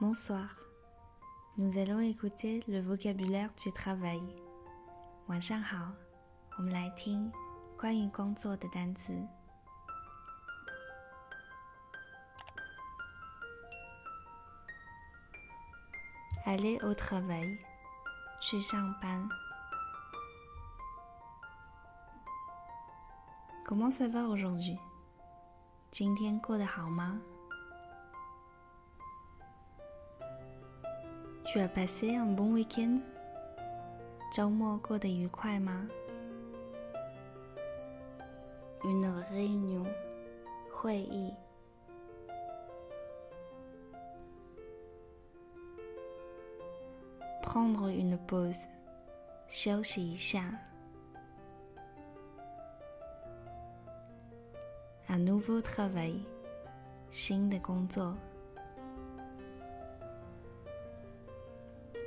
Bonsoir. Nous allons écouter le vocabulaire du travail. 晚上好，我们来听关于工作的单词。Aller au travail，去上班。Comment ça va aujourd'hui？今天过得好吗 ？Tu as passé un bon week-end？周末过得愉快吗？Une réunion，会议。Prendre une pause，休息一下。Un nouveau travail，新的工作。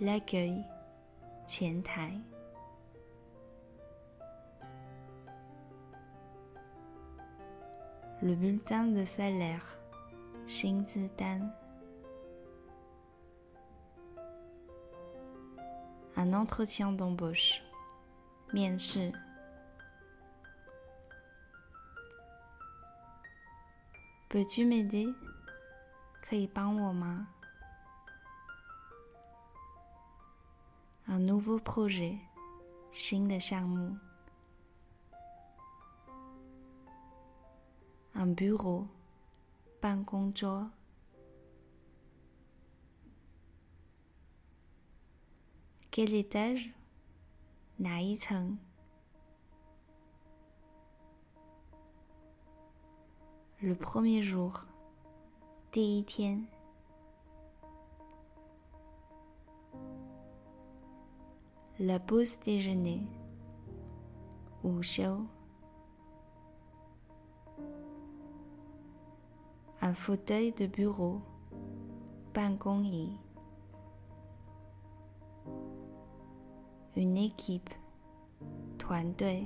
L'accueil，前台。Le bulletin de salaire，薪资单。Un entretien d'embauche，面试。Peux-tu m'aider？可以帮我吗 ？Un nouveau projet，新的项目。Un bureau，办公桌。Quel étage？哪一层？Le premier jour，第一天。 la pause déjeuner. Ou xiao, un fauteuil de bureau, yi, une équipe, tuandui,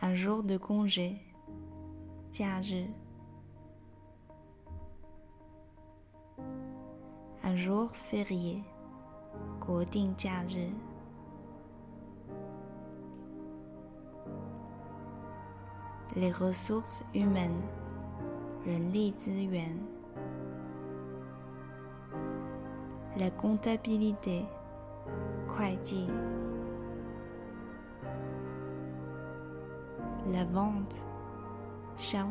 un jour de congé, 假日。jour férié, Godin Les ressources humaines, Ren La comptabilité, Kwai La vente, Xiao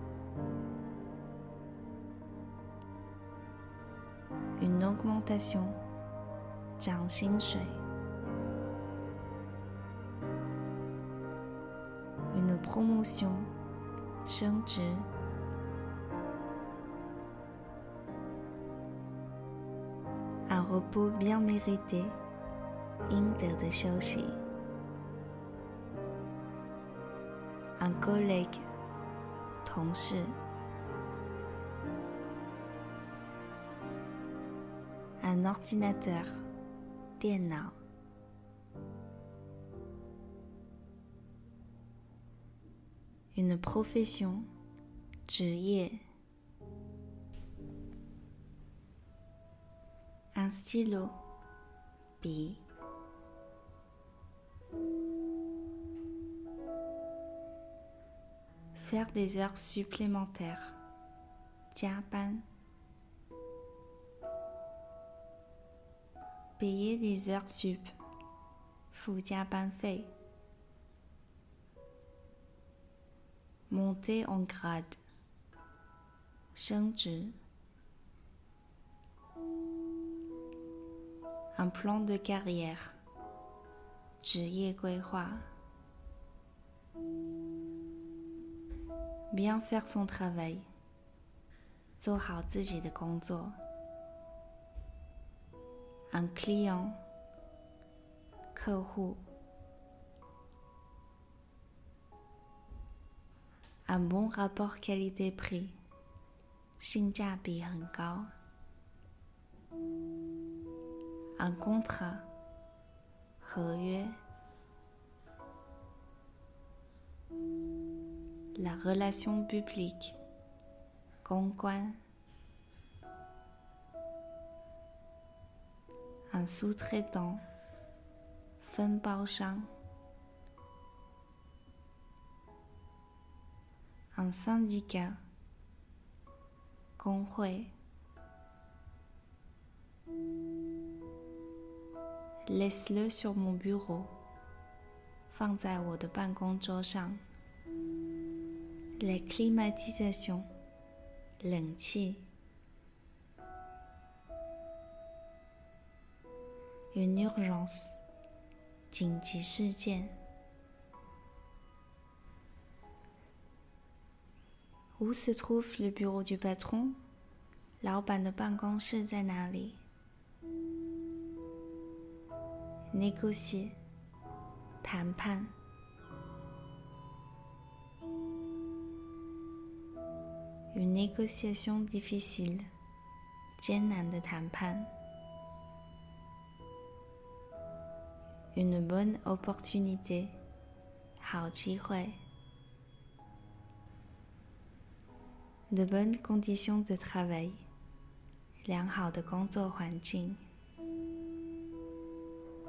une augmentation, Jiang Shui. Une promotion, Sheng Un repos bien mérité, Yingde de Xiaoxi. Un collègue, Tongshi. un ordinateur, Diana. Une profession, Jie. Un stylo, Bi. Faire des heures supplémentaires, Tiapan. payer des heures sup. 付加班费 monter en grade. 升职 un plan de carrière. 职业规划 bien faire son travail. 做好自己的工作。 un client, un bon rapport qualité-prix, un contrat, la relation publique, ，un sous-traitant，分包商，un syndicat，工会，laisse-le sur mon bureau，放在我的办公桌上，la climatisation。冷气 ，une urgence，紧急事件。Où se trouve le bureau du patron？老板的办公室在哪里？Négocier，谈判。une négociation difficile, une bonne opportunité, de bonnes conditions de travail,